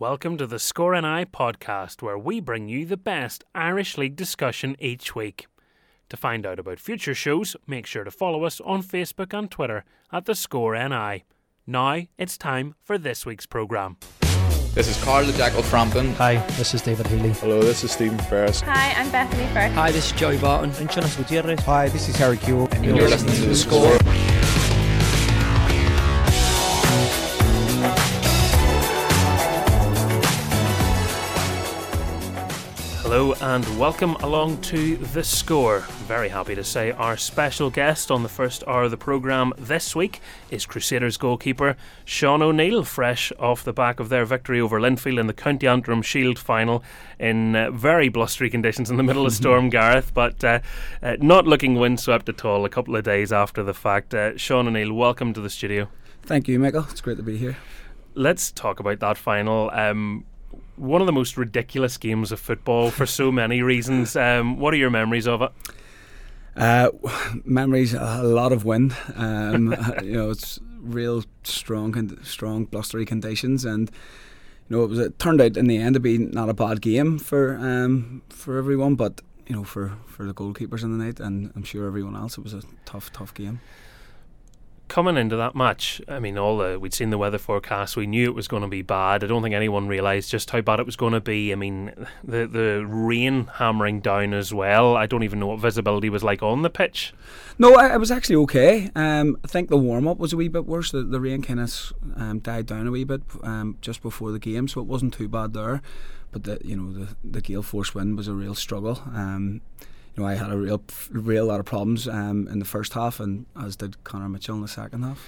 Welcome to the Score NI podcast, where we bring you the best Irish League discussion each week. To find out about future shows, make sure to follow us on Facebook and Twitter at the Score NI. Now it's time for this week's programme. This is Carl the Jackal Frampton. Hi, this is David Healy. Hello, this is Stephen Ferris. Hi, I'm Bethany Firth. Hi, this is Joey Barton. And Jonas Gutierrez. Hi, this is Harry Kewell. And you're, you're listening to The Score. And welcome along to The Score. Very happy to say our special guest on the first hour of the programme this week is Crusaders goalkeeper Sean O'Neill, fresh off the back of their victory over Linfield in the County Antrim Shield final in uh, very blustery conditions in the middle of Storm Gareth, but uh, uh, not looking windswept at all a couple of days after the fact. Uh, Sean O'Neill, welcome to the studio. Thank you, Michael. It's great to be here. Let's talk about that final. Um, one of the most ridiculous games of football for so many reasons. Um, what are your memories of it? Uh, memories, a lot of wind. Um, you know, it's real strong, and strong blustery conditions, and you know, it was. It turned out in the end to be not a bad game for um, for everyone, but you know, for for the goalkeepers in the night, and I'm sure everyone else, it was a tough, tough game coming into that match, I mean, all the we'd seen the weather forecast. We knew it was going to be bad. I don't think anyone realised just how bad it was going to be. I mean, the the rain hammering down as well. I don't even know what visibility was like on the pitch. No, I, I was actually okay. Um, I think the warm up was a wee bit worse. The, the rain kind of um, died down a wee bit um, just before the game, so it wasn't too bad there. But the you know the the gale force wind was a real struggle. Um, you know, I had a real, real lot of problems um, in the first half, and as did Connor Mitchell in the second half.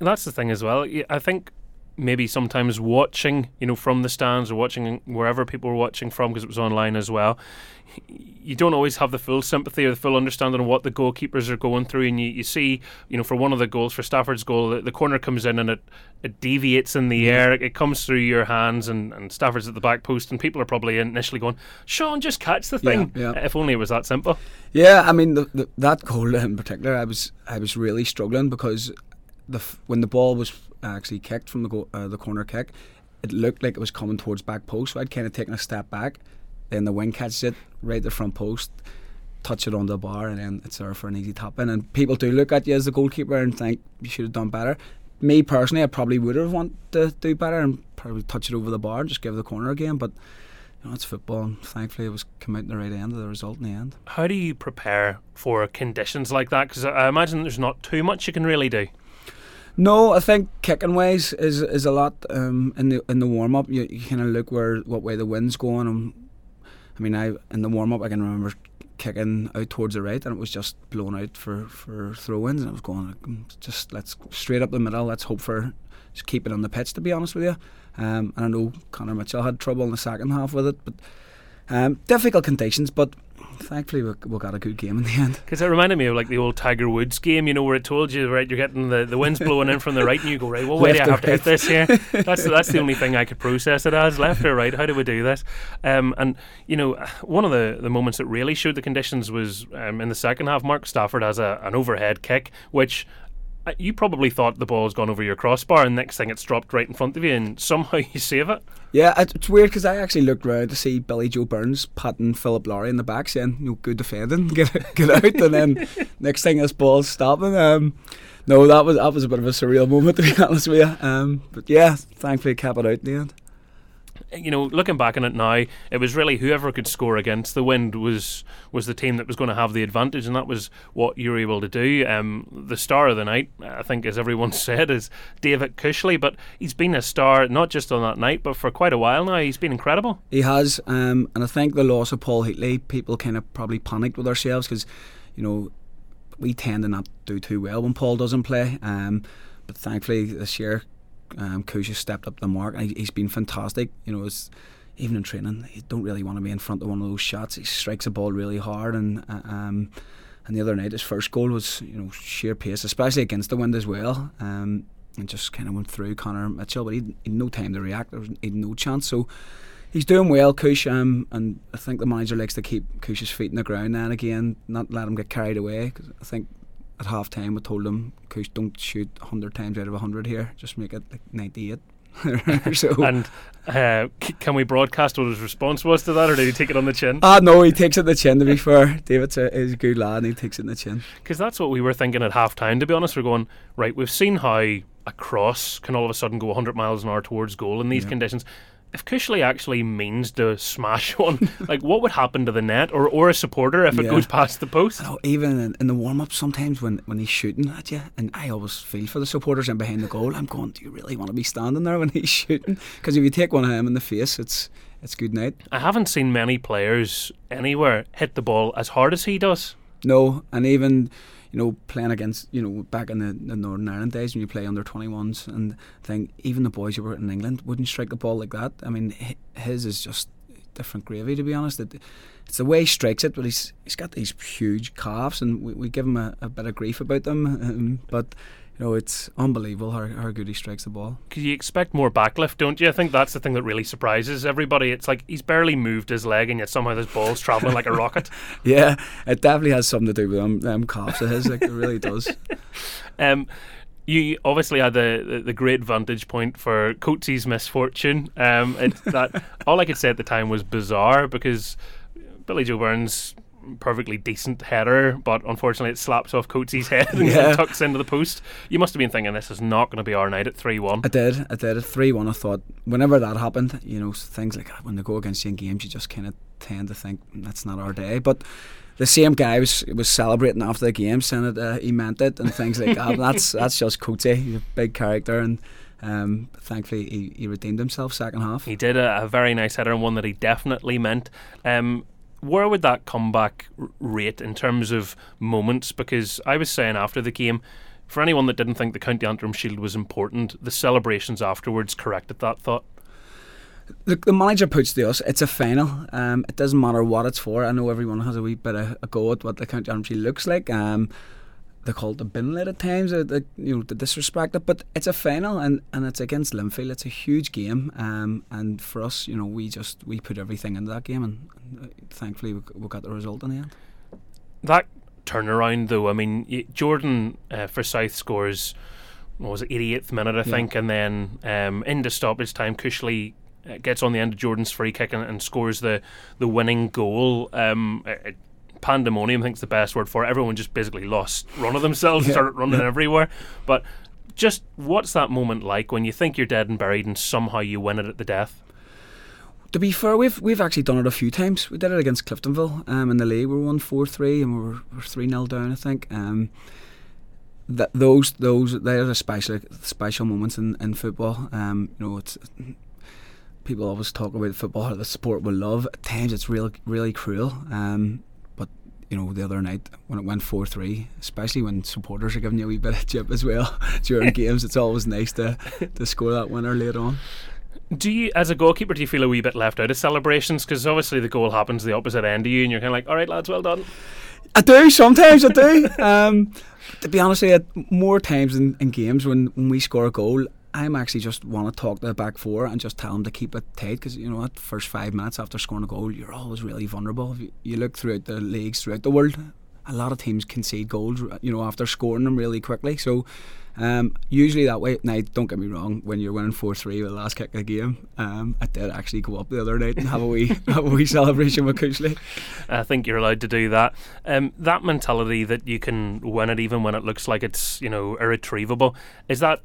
That's the thing as well. I think maybe sometimes watching, you know, from the stands or watching wherever people were watching from, because it was online as well, you don't always have the full sympathy or the full understanding of what the goalkeepers are going through. And you, you see, you know, for one of the goals, for Stafford's goal, the, the corner comes in and it, it deviates in the air. It, it comes through your hands, and, and Stafford's at the back post. And people are probably initially going, Sean, just catch the thing. Yeah, yeah. If only it was that simple. Yeah, I mean, the, the, that goal in particular, I was I was really struggling because the when the ball was actually kicked from the go, uh, the corner kick, it looked like it was coming towards back post. So I'd kind of taken a step back, then the wing catches it right the front post, touch it on the bar, and then it's there for an easy tap in. And people do look at you as the goalkeeper and think you should have done better. Me personally, I probably would have wanted to do better and probably touch it over the bar and just give the corner again, but. You know, it's football, and thankfully it was in the right end of the result in the end. How do you prepare for conditions like that? Because I imagine there's not too much you can really do. No, I think kicking ways is is a lot um, in the in the warm up. You, you kind of look where what way the wind's going. And, I mean, I in the warm up I can remember kicking out towards the right, and it was just blown out for for throw ins, and I was going just let's straight up the middle. Let's hope for just keep it on the pitch. To be honest with you, um, and I know Connor Mitchell had trouble in the second half with it, but um, difficult conditions, but thankfully we, we got a good game in the end. Because it reminded me of like the old Tiger Woods game, you know, where it told you right, you're getting the, the wind's blowing in from the right, and you go right. Well, why do I have to hit this here? That's that's the only thing I could process it as left or right. How do we do this? Um, and you know, one of the, the moments that really showed the conditions was um, in the second half. Mark Stafford has a, an overhead kick, which you probably thought the ball's gone over your crossbar, and next thing it's dropped right in front of you, and somehow you save it. Yeah, it's weird because I actually looked around to see Billy Joe Burns patting Philip Lowry in the back, saying, "You know, good defending, get get out," and then next thing this ball's stopping. Um, no, that was that was a bit of a surreal moment to be honest with you. Um, but yeah, thankfully kept it out in the end you know, looking back on it now, it was really whoever could score against the wind was was the team that was going to have the advantage, and that was what you were able to do. Um, the star of the night, I think, as everyone said, is David Cushley, but he's been a star not just on that night, but for quite a while now. He's been incredible. He has, um, and I think the loss of Paul Heatley, people kind of probably panicked with ourselves because, you know, we tend to not do too well when Paul doesn't play. Um, but thankfully this year um, stepped up the mark and he's been fantastic. You know, even in training, he don't really want to be in front of one of those shots. He strikes a ball really hard, and uh, um, and the other night his first goal was you know sheer pace, especially against the wind as well. Um, and just kind of went through Connor Mitchell, but he had no time to react. There was he had no chance. So he's doing well, Kush, um, and I think the manager likes to keep Kush's feet in the ground and again, not let him get carried away. Because I think at half time we told him, Kush, don't shoot 100 times out of 100 here, just make it like 98. so, And uh, c- can we broadcast what his response was to that, or did he take it on the chin? ah, no, he takes it in the chin. To be fair, David's a, is a good lad, and he takes it in the chin. Because that's what we were thinking at half time, to be honest. We're going, right, we've seen how a cross can all of a sudden go 100 miles an hour towards goal in these Yeah. conditions. If Cushley actually means to smash one, like what would happen to the net or, or a supporter if it goes past the post? Know, even in, in the warm up, sometimes when, when he's shooting at you, and I always feel for the supporters in behind the goal. I'm going, do you really want to be standing there when he's shooting? Because if you take one of him in the face, it's it's good night. I haven't seen many players anywhere hit the ball as hard as he does. No, and even you know playing against you know back in the, the Northern Ireland days when you play under 21s and think even the boys who were in England wouldn't strike a ball like that. I mean, his is just different gravy to be honest. It, it's the way he strikes it, but he's he's got these huge calves, and we, we give him a, a bit of grief about them. Um, but you know, it's unbelievable how, how good he strikes the ball. Because you expect more backlift, don't you? I think that's the thing that really surprises everybody. It's like he's barely moved his leg, and yet somehow this ball's travelling like a rocket. Yeah, it definitely has something to do with them, them calves of his. Like it really does. Um, you obviously had the, the, great vantage point for Coates's misfortune. Um, it, that all I could say at the time was bizarre because Billy Joe Burns perfectly decent header, but unfortunately it slaps off Coates's head and Yeah. tucks into the post. You must have been thinking this is not going to be our night at three one. I did. I did. At 3 1, I thought, whenever that happened, you know, things like that, when they go against you in games, you just kind of tend to think that's not our day. But the same guy was was celebrating after the game, saying that uh, he meant it and things like that. that's that's just Cote. He's a big character, and um, thankfully he, he redeemed himself second half. He did a, a very nice header and one that he definitely meant. Um, where would that comeback rate in terms of moments? Because I was saying after the game, for anyone that didn't think the County Antrim Shield was important, the celebrations afterwards corrected that thought. Look, the manager puts to us, it's a final. Um, it doesn't matter what it's for. I know everyone has a wee bit of a go at what the county Antrim Shield looks like. Um, they call it the bin lid at times, uh, the, you know, to disrespect it. But it's a final, and, and it's against Linfield. It's a huge game, um, and for us, you know, we just we put everything into that game, and, and uh, thankfully we, we got the result in the end. That turnaround, though, I mean, Jordan uh, Forsythe scores, what was it, 88th minute, I Yeah. think, and then um, into stoppage time, Cushley uh, gets on the end of Jordan's free kick and, and scores the, the winning goal. Um, it- pandemonium, I think is the best word for it. Everyone just basically lost run of themselves and Yeah. started running everywhere. But just what's that moment like when you think you're dead and buried and somehow you win it at the death? To be fair, we've we've actually done it a few times. We did it against Cliftonville um, in the league. We won four three, and we were we were three 0 down, I think. Um, that those those they are the special special moments in, in football. Um, you know, it's people always talk about football, the sport we love. At times, it's real really cruel. Um, you know, the other night when it went four three, especially when supporters are giving you a wee bit of chip as well during games, it's always nice to to score that winner later on. Do you, as a goalkeeper, do you feel a wee bit left out of celebrations? Because obviously the goal happens the opposite end of you, and you're kind of like, "All right, lads, well done." I do sometimes. I do. Um, to be honest with you, more times in, in games when, when we score a goal, I'm actually just want to talk to the back four and just tell them to keep it tight because you know at first five minutes after scoring a goal, you're always really vulnerable. You, you look throughout the leagues throughout the world, a lot of teams concede goals, you know, after scoring them really quickly. So. Um, usually that way. Now, don't get me wrong. When you're winning four three with the last kick of the game, um, I did actually go up the other night and have a wee have a wee celebration with Cushley. I think you're allowed to do that. Um, that mentality that you can win it even when it looks like it's you know irretrievable is that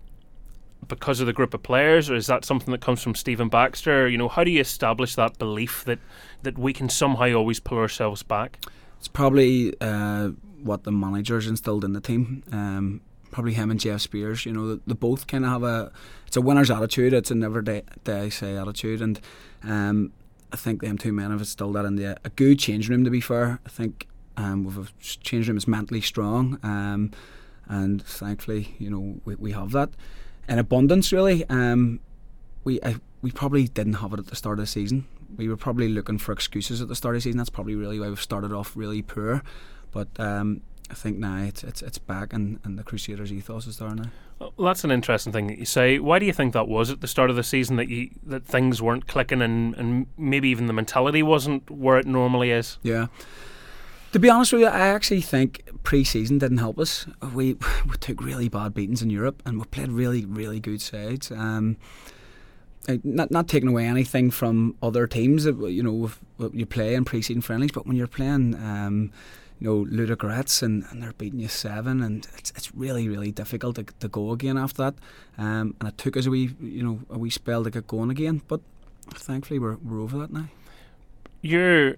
because of the group of players, or is that something that comes from Stephen Baxter? You know, how do you establish that belief that that we can somehow always pull ourselves back? It's probably uh, what the managers instilled in the team. Um, probably him and Jeff Spiers. You know, they both kind of have a. It's a winner's attitude. It's a never day, day say attitude, and um, I think them two men have instilled that in the a good change room. To be fair, I think um, we've a change room is mentally strong, um, and thankfully, you know, we, we have that in abundance. Really, um, we I, we probably didn't have it at the start of the season. We were probably looking for excuses at the start of the season. That's probably really why we've started off really poor. But um, I think now it's it's, it's back, and, and the Crusaders' ethos is there now. Well, that's an interesting thing that you say. Why do you think that was at the start of the season that you that things weren't clicking and, and maybe even the mentality wasn't where it normally is? Yeah. To be honest with you, I actually think pre-season didn't help us. We we took really bad beatings in Europe, and we played really really good sides. Um, not not taking away anything from other teams that you know you play in pre-season friendlies, but when you're playing. Um, you know, Ludogorets and, and they're beating you seven, and it's, it's really, really difficult to, to go again after that. Um, and it took us a wee, you know, a wee spell to get going again, but thankfully we're, we're over that now. You're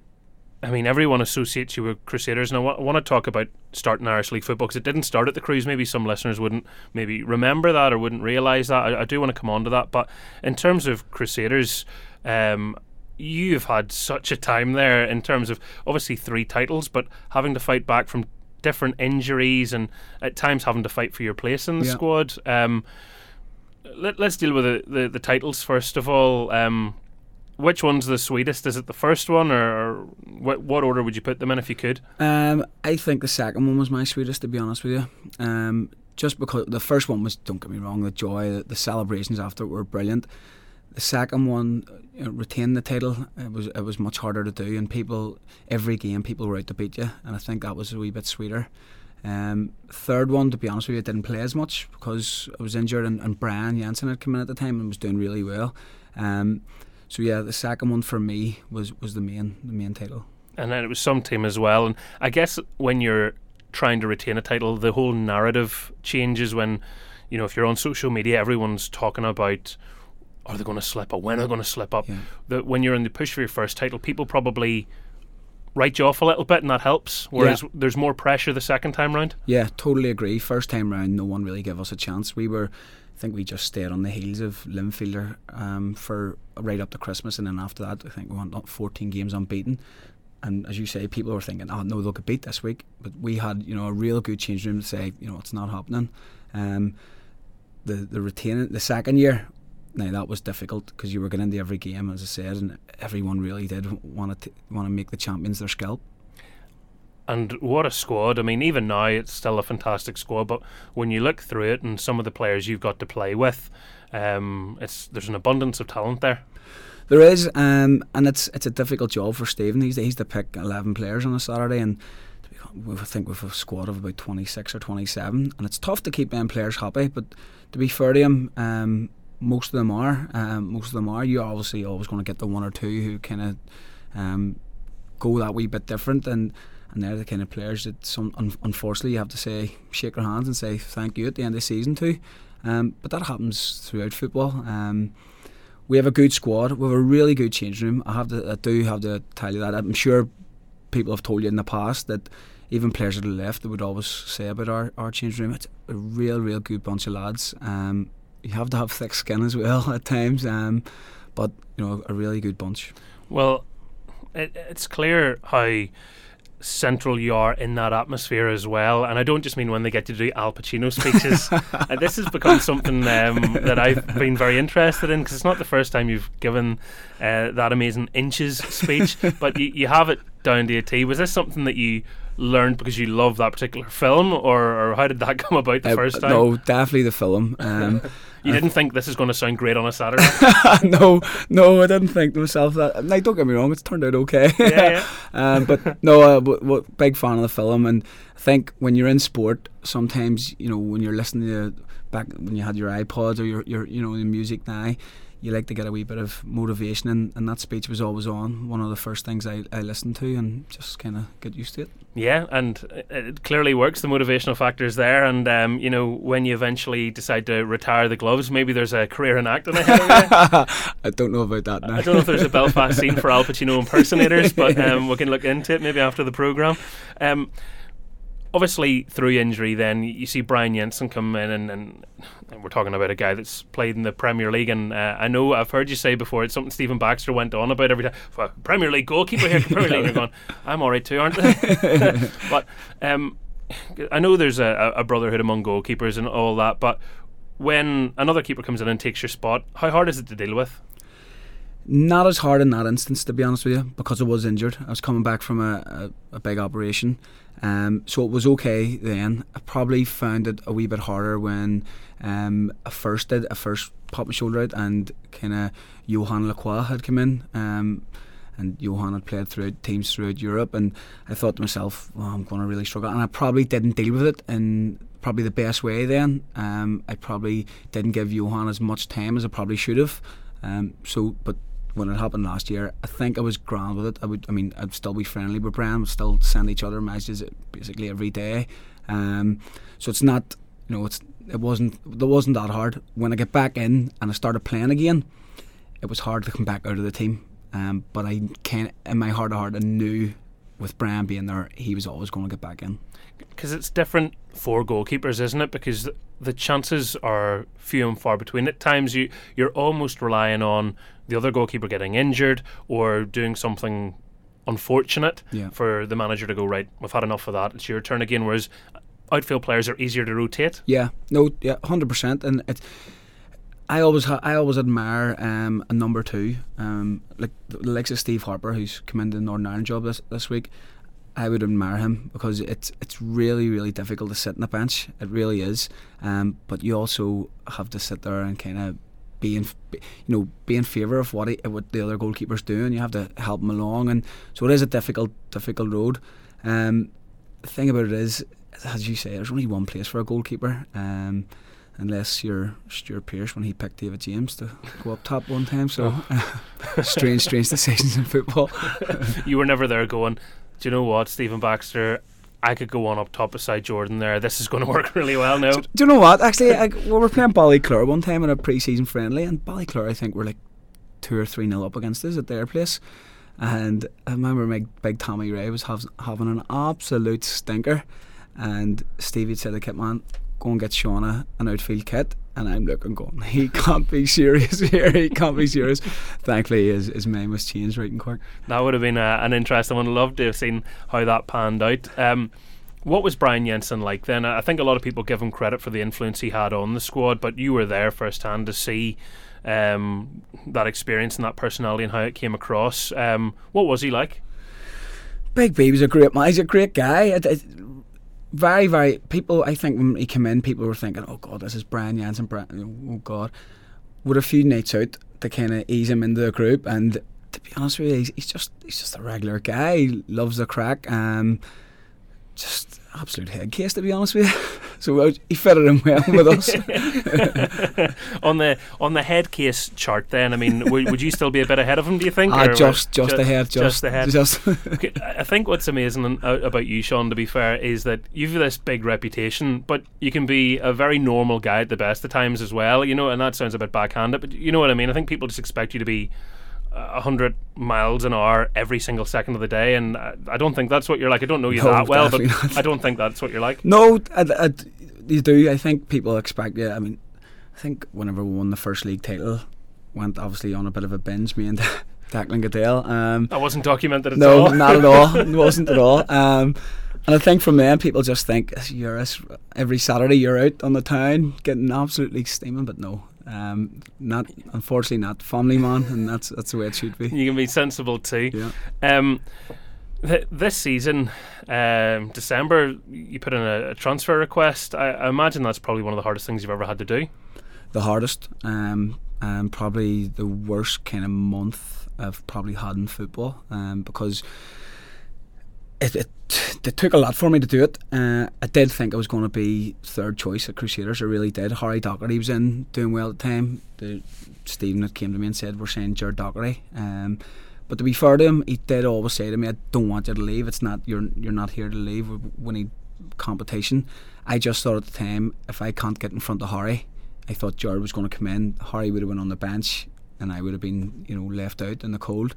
I mean, everyone associates you with Crusaders, and I, w- I want to talk about starting Irish League football because it didn't start at the Cruise. Maybe some listeners wouldn't maybe remember that or wouldn't realise that. I, I, do want to come on to that, but in terms of Crusaders, um, you've had such a time there in terms of obviously three titles, but having to fight back from different injuries and at times having to fight for your place in the Yeah. squad. Um, let, us deal with the, the, the titles first of all. Um, which one's the sweetest? Is it the first one, or, what, what order would you put them in if you could? Um, I think the second one was my sweetest, to be honest with you. Um, just because the first one was, don't get me wrong, the joy, the, the celebrations after were brilliant. The second one, you know, the title, it was it was much harder to do, and people every game people were out to beat you, and I think that was a wee bit sweeter. Um, third one, to be honest with you, I didn't play as much because I was injured, and, and Brian Jensen had come in at the time and was doing really well. Um, so yeah, the second one for me was, was the main the main title. And then it was some team as well. And I guess when you're trying to retain a title, the whole narrative changes when, you know, if you're on social media, everyone's talking about are they going to slip up? When are they going to slip up? Yeah. That when you're in the push for your first title, people probably write you off a little bit, and that helps. Whereas Yeah. there's more pressure the second time round. Yeah, totally agree. First time round, no one really gave us a chance. We were, I think we just stayed on the heels of Linfielder um, for right up to Christmas, and then after that, I think we went up 14 games unbeaten. And as you say, people were thinking, "Oh no, they'll get beat this week." But we had, you know, a real good change room to say, you know, it's not happening. Um, the the retaining the second year, now that was difficult because you were getting into every game, as I said, and everyone really did want to want to make the champions their scalp. And what a squad. I mean, even now it's still a fantastic squad, but when you look through it and some of the players you've got to play with, um, it's there's an abundance of talent there. There is, um, and it's it's a difficult job for Stephen. He's he's to pick eleven players on a Saturday, and we think we've a squad of about twenty six or twenty seven, and it's tough to keep them players happy. But to be fair to him, um, most of them are. Um, most of them are. You're obviously always going to get the one or two who kind of um, go that wee bit different, and and they're the kind of players that some un- unfortunately you have to say shake their hands and say thank you at the end of the season too. Um, but that happens throughout football. Um, we have a good squad. We have a really good change room. I have to, I do have to tell you that. I'm sure people have told you in the past that even players that have left, they would always say about our, our change room. It's a real, real good bunch of lads. Um, you have to have thick skin as well at times, um, but you know a really good bunch. Well, it, it's clear how central you are in that atmosphere as well. And I don't just mean when they get to do Al Pacino speeches. uh, this has become something um, that I've been very interested in because it's not the first time you've given uh, that amazing inches speech, but you, you have it down to a T. Was this something that you learned because you love that particular film, or, or how did that come about the Uh, first time? No, definitely the film. Um, you didn't think this is going to sound great on a Saturday. no, no, I didn't think to myself that. Like, don't get me wrong, it's turned out okay. yeah, yeah. um, but no, uh, w- w- big fan of the film, and I think when you're in sport, sometimes you know when you're listening to back when you had your iPods or your, your you know the music now, you like to get a wee bit of motivation, and, and that speech was always on. One of the first things I, I listened to, and just kind of get used to it. Yeah, and it- clearly works. The motivational factors there, and um, you know when you eventually decide to retire the gloves, maybe there's a career in acting ahead. I don't know about that now. I don't know if there's a Belfast scene for Al Pacino impersonators, but um, we can look into it maybe after the program. Um, obviously, through injury, then you see Brian Jensen come in, and, and, and we're talking about a guy that's played in the Premier League. And uh, I know I've heard you say before it's something Stephen Baxter went on about every time. "Well, Premier League goalkeeper here, Premier League. You're going, I'm all right too, aren't I? but um, I know there's a, a brotherhood among goalkeepers and all that, but when another keeper comes in and takes your spot, how hard is it to deal with? Not as hard in that instance, to be honest with you, because I was injured. I was coming back from a, a, a big operation, um, so it was okay then. I probably found it a wee bit harder when um, I first did. I first popped my shoulder out, and kind of Johan Lacroix had come in. Um, and Johan had played throughout teams throughout Europe, and I thought to myself, well, I'm going to really struggle. And I probably didn't deal with it in probably the best way then. Um, I probably didn't give Johan as much time as I probably should have. Um, so, but when it happened last year, I think I was grand with it. I would, I mean, I'd still be friendly with Brian. We'd still send each other messages basically every day. Um, so it's not, you know, it's it wasn't it wasn't that hard. When I get back in and I started playing again, it was hard to come back out of the team. Um, but I can in my heart of heart, I knew with Brian being there, he was always going to get back in. Because it's different for goalkeepers, isn't it? Because the chances are few and far between. At times, you you're almost relying on the other goalkeeper getting injured or doing something unfortunate Yeah. for the manager to go right. We've had enough of that. It's your turn again. Whereas uh, outfield players are easier to rotate. Yeah, no, yeah, hundred percent. And it, I always, ha- I always admire um, a number two, um, like the likes of Steve Harper, who's come into the Northern Ireland job this this week. I would admire him because it's it's really really difficult to sit in the bench. It really is. Um, but you also have to sit there and kind of be in, you know, be in favour of what he, what the other goalkeeper's doing. You have to help him along, and so it is a difficult difficult road. Um, the thing about it is, as you say, there's only one place for a goalkeeper. Um, unless you're Stuart Pearce when he picked David James to go up top one time. So oh. strange, strange decisions in football. you were never there going, do you know what, Stephen Baxter? I could go on up top beside Jordan there. This is going to work really well now. Do, do you know what? Actually, I, we were playing Ballyclare one time in a pre-season friendly, and Ballyclare, I think, were like two or three nil up against us at their place. And I remember my big Tommy Ray was having an absolute stinker, and Stevie said to Kit Man, "Go and get Shauna an outfield kit." And I'm looking, going, "He can't be serious here. He can't be serious." Thankfully, his his name was changed right in Cork. That would have been a, an interesting one. Love to have seen how that panned out. Um, what was Brian Jensen like then? I think a lot of people give him credit for the influence he had on the squad, but you were there firsthand to see um, that experience and that personality and how it came across. Um, what was he like? Big B was a great man. He's a great guy. It, it, very, very. People, I think when he came in, people were thinking, "Oh God, this is Brian Jensen." Brian, oh God, with a few nights out to kind of ease him into the group. And to be honest with you, he's, he's just he's just a regular guy. He loves the crack. Um, just absolute head case, to be honest with you. So uh, he fitted in well with us. on the on the head case chart, then I mean, would, would you still be a bit ahead of him? Do you think? Or- just just ahead, just, just ahead. Just Okay, I think what's amazing uh, about you, Sean, to be fair, is that you've this big reputation, but you can be a very normal guy at the best of times as well. You know, and that sounds a bit backhanded, but you know what I mean. I think people just expect you to be a hundred miles an hour every single second of the day, and I, I don't think that's what you're like. I don't know you No, that well, but not. I don't think that's what you're like. No, I, I, you do. I think people expect you. I mean, I think whenever we won the first league title, went obviously on a bit of a binge. Me and Declan Caddell. Um, That wasn't documented at no, all. No not at all. It wasn't at all. Um, and I think from then people just think you're every Saturday you're out on the town getting absolutely steaming, but no. Um, not unfortunately not family man, and that's that's the way it should be. You can be sensible too. Yeah. Um, th- this season, um, December, you put in a, a transfer request. I, I imagine that's probably one of the hardest things you've ever had to do. the hardest, um, and probably the worst kind of month I've probably had in football, um, because it, it it took a lot for me to do it. Uh, I did think I was going to be third choice at Crusaders. I really did. Harry Doherty was in doing well at the time. The, Stephen had came to me and said we're saying Gerard Doherty. Um, but to be fair to him, he did always say to me, "I don't want you to leave. It's not you're you're not here to leave. We need competition." I just thought at the time, if I can't get in front of Harry, I thought Jared was going to come in. Harry would have been on the bench, and I would have been, you know, left out in the cold.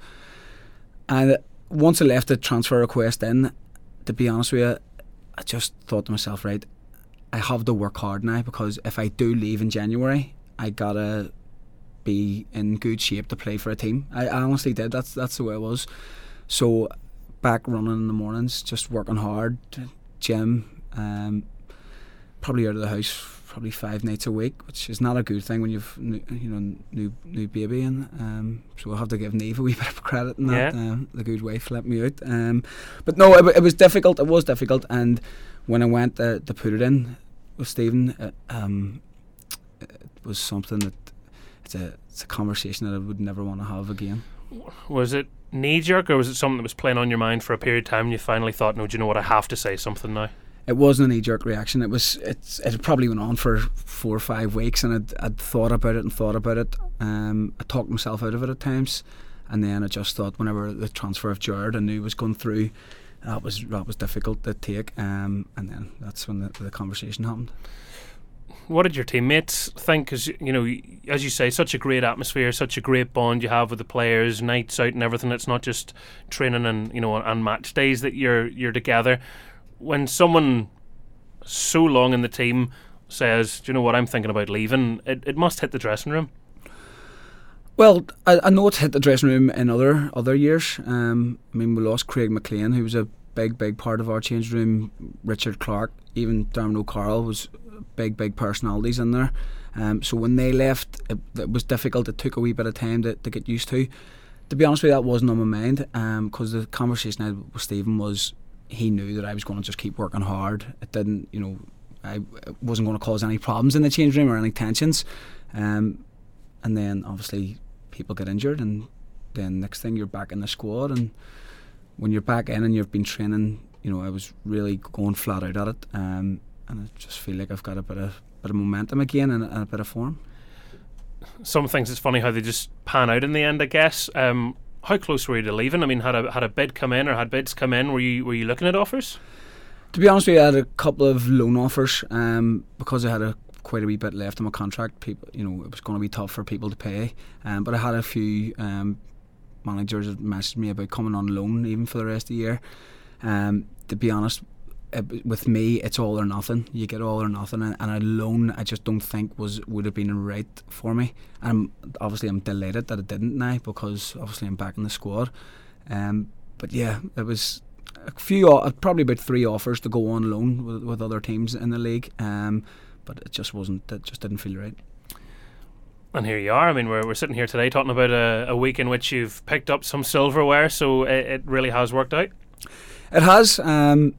And once I left the transfer request in, to be honest with you, I just thought to myself, right, I have to work hard now because if I do leave in January, I gotta be in good shape to play for a team. I, honestly did. That's that's the way it was. So back running in the mornings, just working hard, gym, um, probably out of the house probably five nights a week, which is not a good thing when you've new, you know new new baby and um, so I'll have to give Neve a wee bit of credit in that. Yeah. Um, the good wife let me out. Um, but no, it, it was difficult. It was difficult, and when I went to, to put it in with Stephen, uh, um, it was something that it's a it's a conversation that I would never want to have again. Was it knee jerk, or was it something that was playing on your mind for a period of time and you finally thought, no, do you know what? I have to say something now? It wasn't a knee jerk reaction. It was it's it probably went on for four or five weeks, and I'd, I'd thought about it and thought about it. Um, I talked myself out of it at times, and then I just thought whenever the transfer of Gerard I knew was going through, that was that was difficult to take. Um, and then that's when the, the conversation happened. What did your teammates think? Because you know, as you say, such a great atmosphere, such a great bond you have with the players, nights out and everything. It's not just training and you know and match days that you're you're together when someone so long in the team says, "Do you know what? I'm thinking about leaving," it, it must hit the dressing room. Well, I, I know it's hit the dressing room in other other years. Um, I mean, we lost Craig McLean, who was a big, big part of our change room. Richard Clark, even Diarmuid O'Carroll was big, big personalities in there. Um, so when they left, it, it, was difficult. It took a wee bit of time to, to get used to. To be honest with you, that wasn't on my mind because um, the conversation I had with Stephen was he knew that I was going to just keep working hard. It didn't, you know, I wasn't going to cause any problems in the change room or any tensions. Um, and then obviously people get injured, and then next thing you're back in the squad. And when you're back in and you've been training, you know, I was really going flat out at it. Um, and I just feel like I've got a bit of bit of momentum again and a, a bit of form. Some things it's funny how they just pan out in the end. I guess. Um, how close were you to leaving? I mean, had a had a bid come in or had bids come in? Were you were you looking at offers? To be honest we had a couple of loan offers um, because I had a quite a wee bit left on my contract. People, you know, it was going to be tough for people to pay. Um, but I had a few um, managers that messaged me about coming on loan even for the rest of the year. Um, to be honest, it, with me, it's all or nothing. You get all or nothing, and, and a loan I just don't think was would have been right for me. And I'm, obviously, I'm delighted that it didn't now because obviously I'm back in the squad. Um, but yeah, it was a few, uh, probably about three offers to go on loan with, with other teams in the league. Um, but it just wasn't. It just didn't feel right. And here you are. I mean, we're, we're sitting here today talking about a, a week in which you've picked up some silverware, so it, it really has worked out. It has. Um,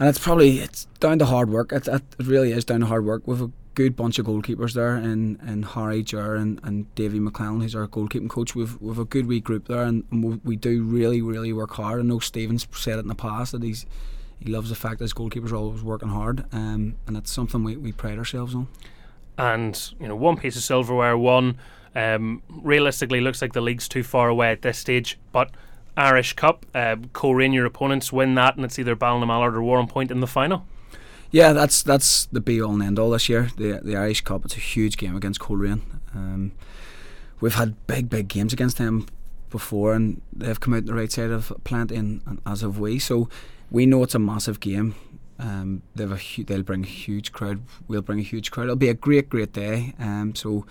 and it's probably it's down to hard work. It, it, really is down to hard work. We've a good bunch of goalkeepers there, and and Harry Jar and, and Davy McClellan, who's our goalkeeping coach. We've we've a good wee group there, and, we, we, do really really work hard. I know Stevens said it in the past that he's he loves the fact that his goalkeepers are always working hard, um, and it's something we, we pride ourselves on. And you know, one piece of silverware, one um, realistically looks like the league's too far away at this stage, but Irish Cup. Uh, Coleraine, your opponents win that, and it's either Ballinamallard or Warrenpoint in the final. Yeah, that's that's the be all and end all this year. The the Irish Cup. It's a huge game against Coleraine. Um, we've had big big games against them before, and they've come out the right side of and, and as of we. So we know it's a massive game. Um, they've a hu- they'll bring a huge crowd. We'll bring a huge crowd. It'll be a great great day. Um, so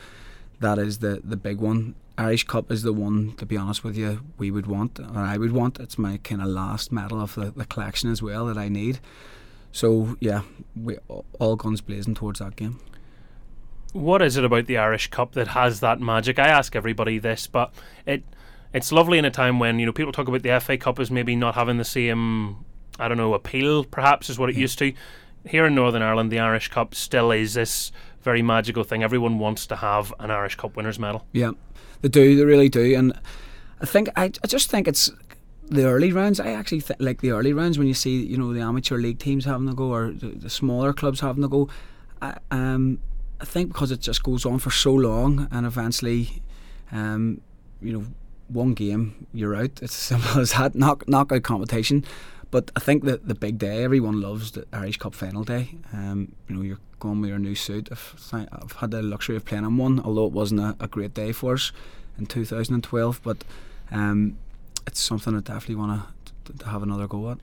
that is the the big one. Irish Cup is the one, to be honest with you, we would want, or I would want. It's my kind of last medal of the, the collection as well that I need. So yeah, we all guns blazing towards that game. What is it about the Irish Cup that has that magic? I ask everybody this, but it it's lovely in a time when you know people talk about the FA Cup as maybe not having the same, I don't know, appeal perhaps as what it yeah. used to. Here in Northern Ireland, the Irish Cup still is this very magical thing. Everyone wants to have an Irish Cup winners medal. Yeah, they do. They really do. And I think I, I just think it's the early rounds. I actually th- like the early rounds when you see you know the amateur league teams having to go or the, the smaller clubs having to go. I, um, I think because it just goes on for so long and eventually, um, you know, one game you're out. It's as simple as that. Knock knockout competition. But I think that the big day, everyone loves the Irish Cup final day. Um, you know, you're going with your new suit. I've, I've had the luxury of playing on one, although it wasn't a, a great day for us in 2012. But um, it's something I definitely want to, to have another go at.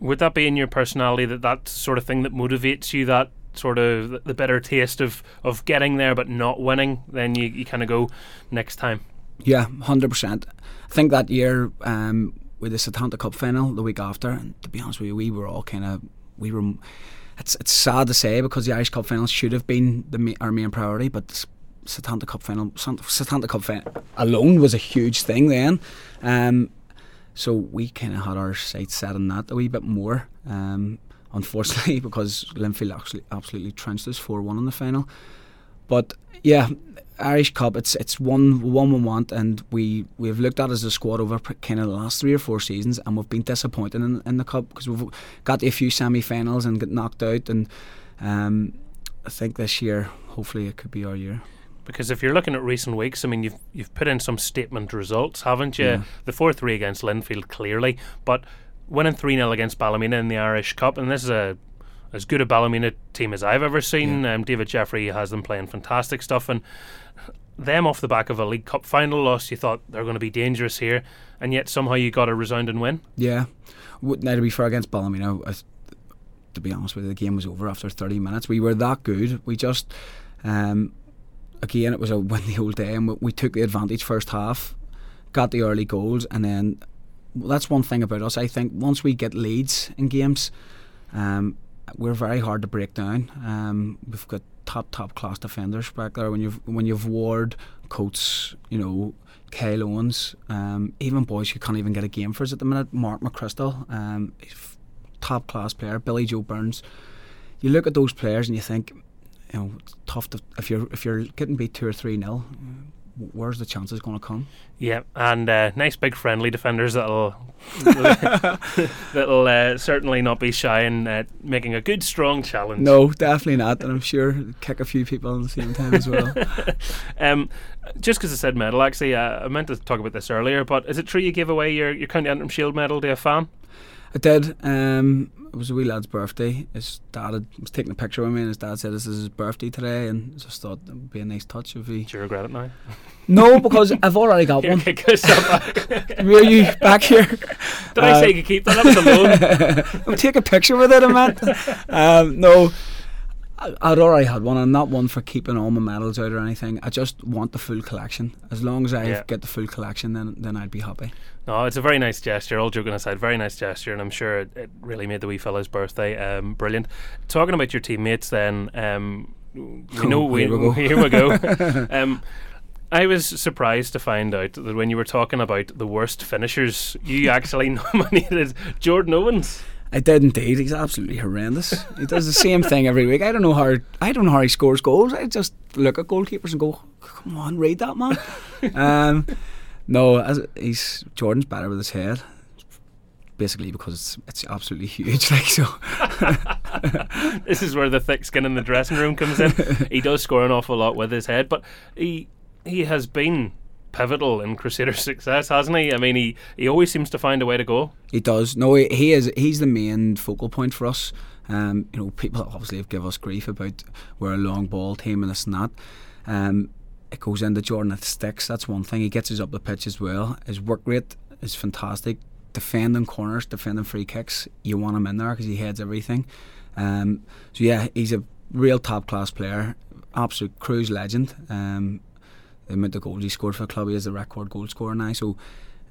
Would that be in your personality that that sort of thing that motivates you? That sort of the better taste of, of getting there but not winning? Then you, you kind of go next time. Yeah, hundred percent. I think that year um, with the Setanta Cup final the week after, and to be honest with you, we were all kind of we were it's it's sad to say because the Irish Cup final should have been the our main priority, but Setanta Cup final, Setanta Cup final alone was a huge thing then. Um, so we kind of had our sights set on that a wee bit more. Um, unfortunately, because Linfield actually absolutely trounced us four one in the final. But yeah, Irish Cup, it's it's one one we want, and we we've looked at as a squad over kind of the last three or four seasons, and we've been disappointed in, in the cup because we've got a few semi-finals and get knocked out, and um, I think this year, hopefully, it could be our year. Because if you're looking at recent weeks, I mean, you've you've put in some statement results, haven't you? Yeah. The four three against Linfield, clearly, but winning three 0 against Ballymena in the Irish Cup, and this is a as good a Ballymena team as I've ever seen. Um, David Jeffrey has them playing fantastic stuff, and them off the back of a League Cup final loss, you thought they're going to be dangerous here, and yet somehow you got a resounding win. Yeah. Now, to be fair against Ballymena, I, to be honest with you, the game was over after 30 minutes. We were that good. We just, um, again, it was a win the old day, and we, we took the advantage first half, got the early goals, and then that's one thing about us. I think once we get leads in games, um, we're very hard to break down. Um, we've got top top class defenders back there. When you've when you've Ward, Coates, you know, Kyle Owens, um, even boys who can't even get a game for us at the minute. Mark McChrystal, um, top class player. Billy Joe Burns. You look at those players and you think, you know, tough to if you're if you're getting beat two or three nil. Where's the chances going to come? Yeah, and uh, nice big friendly defenders that'll that'll uh, certainly not be shy in uh, making a good strong challenge. No, definitely not. And I'm sure kick a few people at the same time as well. Um, just because I said medal, actually, uh, I meant to talk about this earlier, but is it true you gave away your, your County Antrim Shield medal to a fan? I did. Um, it was a wee lad's birthday. His dad had, was taking a picture with me, and his dad said this is his birthday today, and just thought it would be a nice touch if he. Do you regret it now? No, because I've already got Here, one. kick. Were you back here? Did I Uh, say you could keep that? That was a loan. I'll take a picture with it, I meant. Um, no, I- I'd already had one. I'm not one for keeping all my medals out or anything. I just want the full collection. As long as I Yeah. get the full collection, then then I'd be happy. No, it's a very nice gesture. All joking aside, very nice gesture, and I'm sure it, it really made the wee fellow's birthday um, brilliant. Talking about your teammates, then um, we know Oh, we, here we go. here we go. um, I was surprised to find out that when you were talking about the worst finishers, you actually nominated Jordan Owens. I did indeed. He's absolutely horrendous. He does the same thing every week. I don't know how. I don't know how he scores goals. I just look at goalkeepers and go, "Come on, read that man." um, no, as he's Jordan's better with his head. Basically, because it's it's absolutely huge. Like so, this is where the thick skin in the dressing room comes in. he does score an awful lot with his head, but he he has been pivotal in Crusaders' success, hasn't he? I mean, he, he always seems to find a way to go. he does. No, he, he is. He's the main focal point for us. Um, you know, people obviously have given us grief about we're a long ball team and this and that. Um, it goes into Jordan at sticks. That's one thing. He gets us up the pitch as well. His work rate is fantastic. Defending corners, defending free kicks. You want him in there because he heads everything. Um, so yeah, he's a real top class player. Absolute cruise legend. Um, the amount of goals he scored for the club, he is the record goal scorer now. So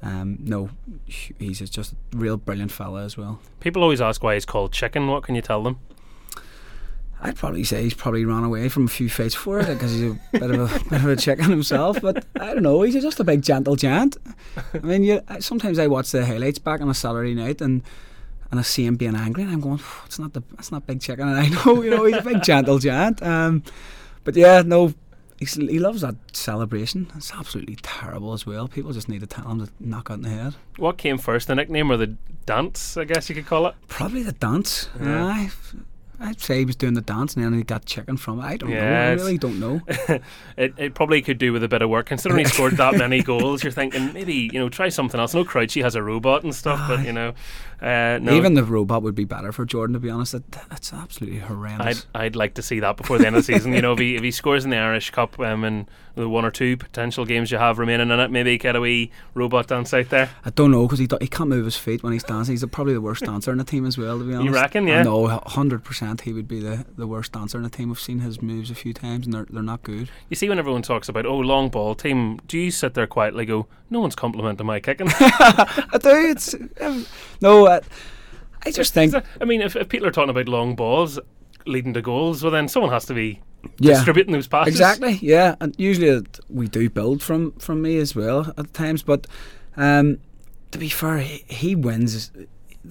um, no, he's just a real brilliant fella as well. People always ask why he's called Chicken. What can you tell them? I'd probably say he's probably run away from a few fights for it because he's a bit of a bit of a chicken himself. But I don't know, he's just a big gentle giant. I mean, you, sometimes I watch the highlights back on a Saturday night and and I see him being angry, and I'm going, it's not the it's not big chicken. And I know, you know, he's a big gentle giant. Um, but yeah, no. He's, he loves that celebration. It's absolutely terrible as well. People just need to tell him to knock in the head. What came first, the nickname or the dance, I guess you could call it? Probably the dance. Yeah. I'd say he was doing the dance and then he got chicken from it. I don't yeah, know. I really don't know. it, it probably could do with a bit of work. Considering he scored that many goals, you're thinking maybe, you know, try something else. No Crouchy has a robot and stuff, but, you know. Uh, no. Even the robot would be better for Jordan, to be honest. That, that's absolutely horrendous. I'd, I'd like to see that before the end of the season. You know, if he, if he scores in the Irish Cup um, and the one or two potential games you have remaining in it, maybe get a wee robot dance out there. I don't know, because he, he can't move his feet when he's dancing. He's probably the worst dancer in the team as well, to be honest. You reckon, yeah? No, 100%. He would be the, the worst dancer in the team. We've seen his moves a few times, and they're, they're not good. You see, when everyone talks about, oh, long ball team, do you sit there quietly go, no one's complimenting my kicking? I do. It's, um, no, I, I just think. I mean, if, if people are talking about long balls leading to goals, well, then someone has to be yeah. distributing those passes. Exactly. Yeah, and usually we do build from from me as well at times, but um, to be fair, he, he wins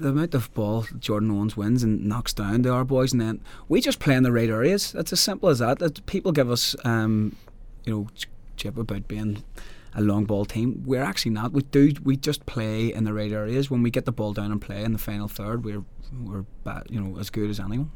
the amount of ball Jordan Owens wins and knocks down to our boys, and then we just play in the right areas. It's as simple as that. People give us. Um, you know chip about being a long ball team. We're actually not. We do. We just play in the right areas. When we get the ball down and play in the final third, we're we're you know as good as anyone.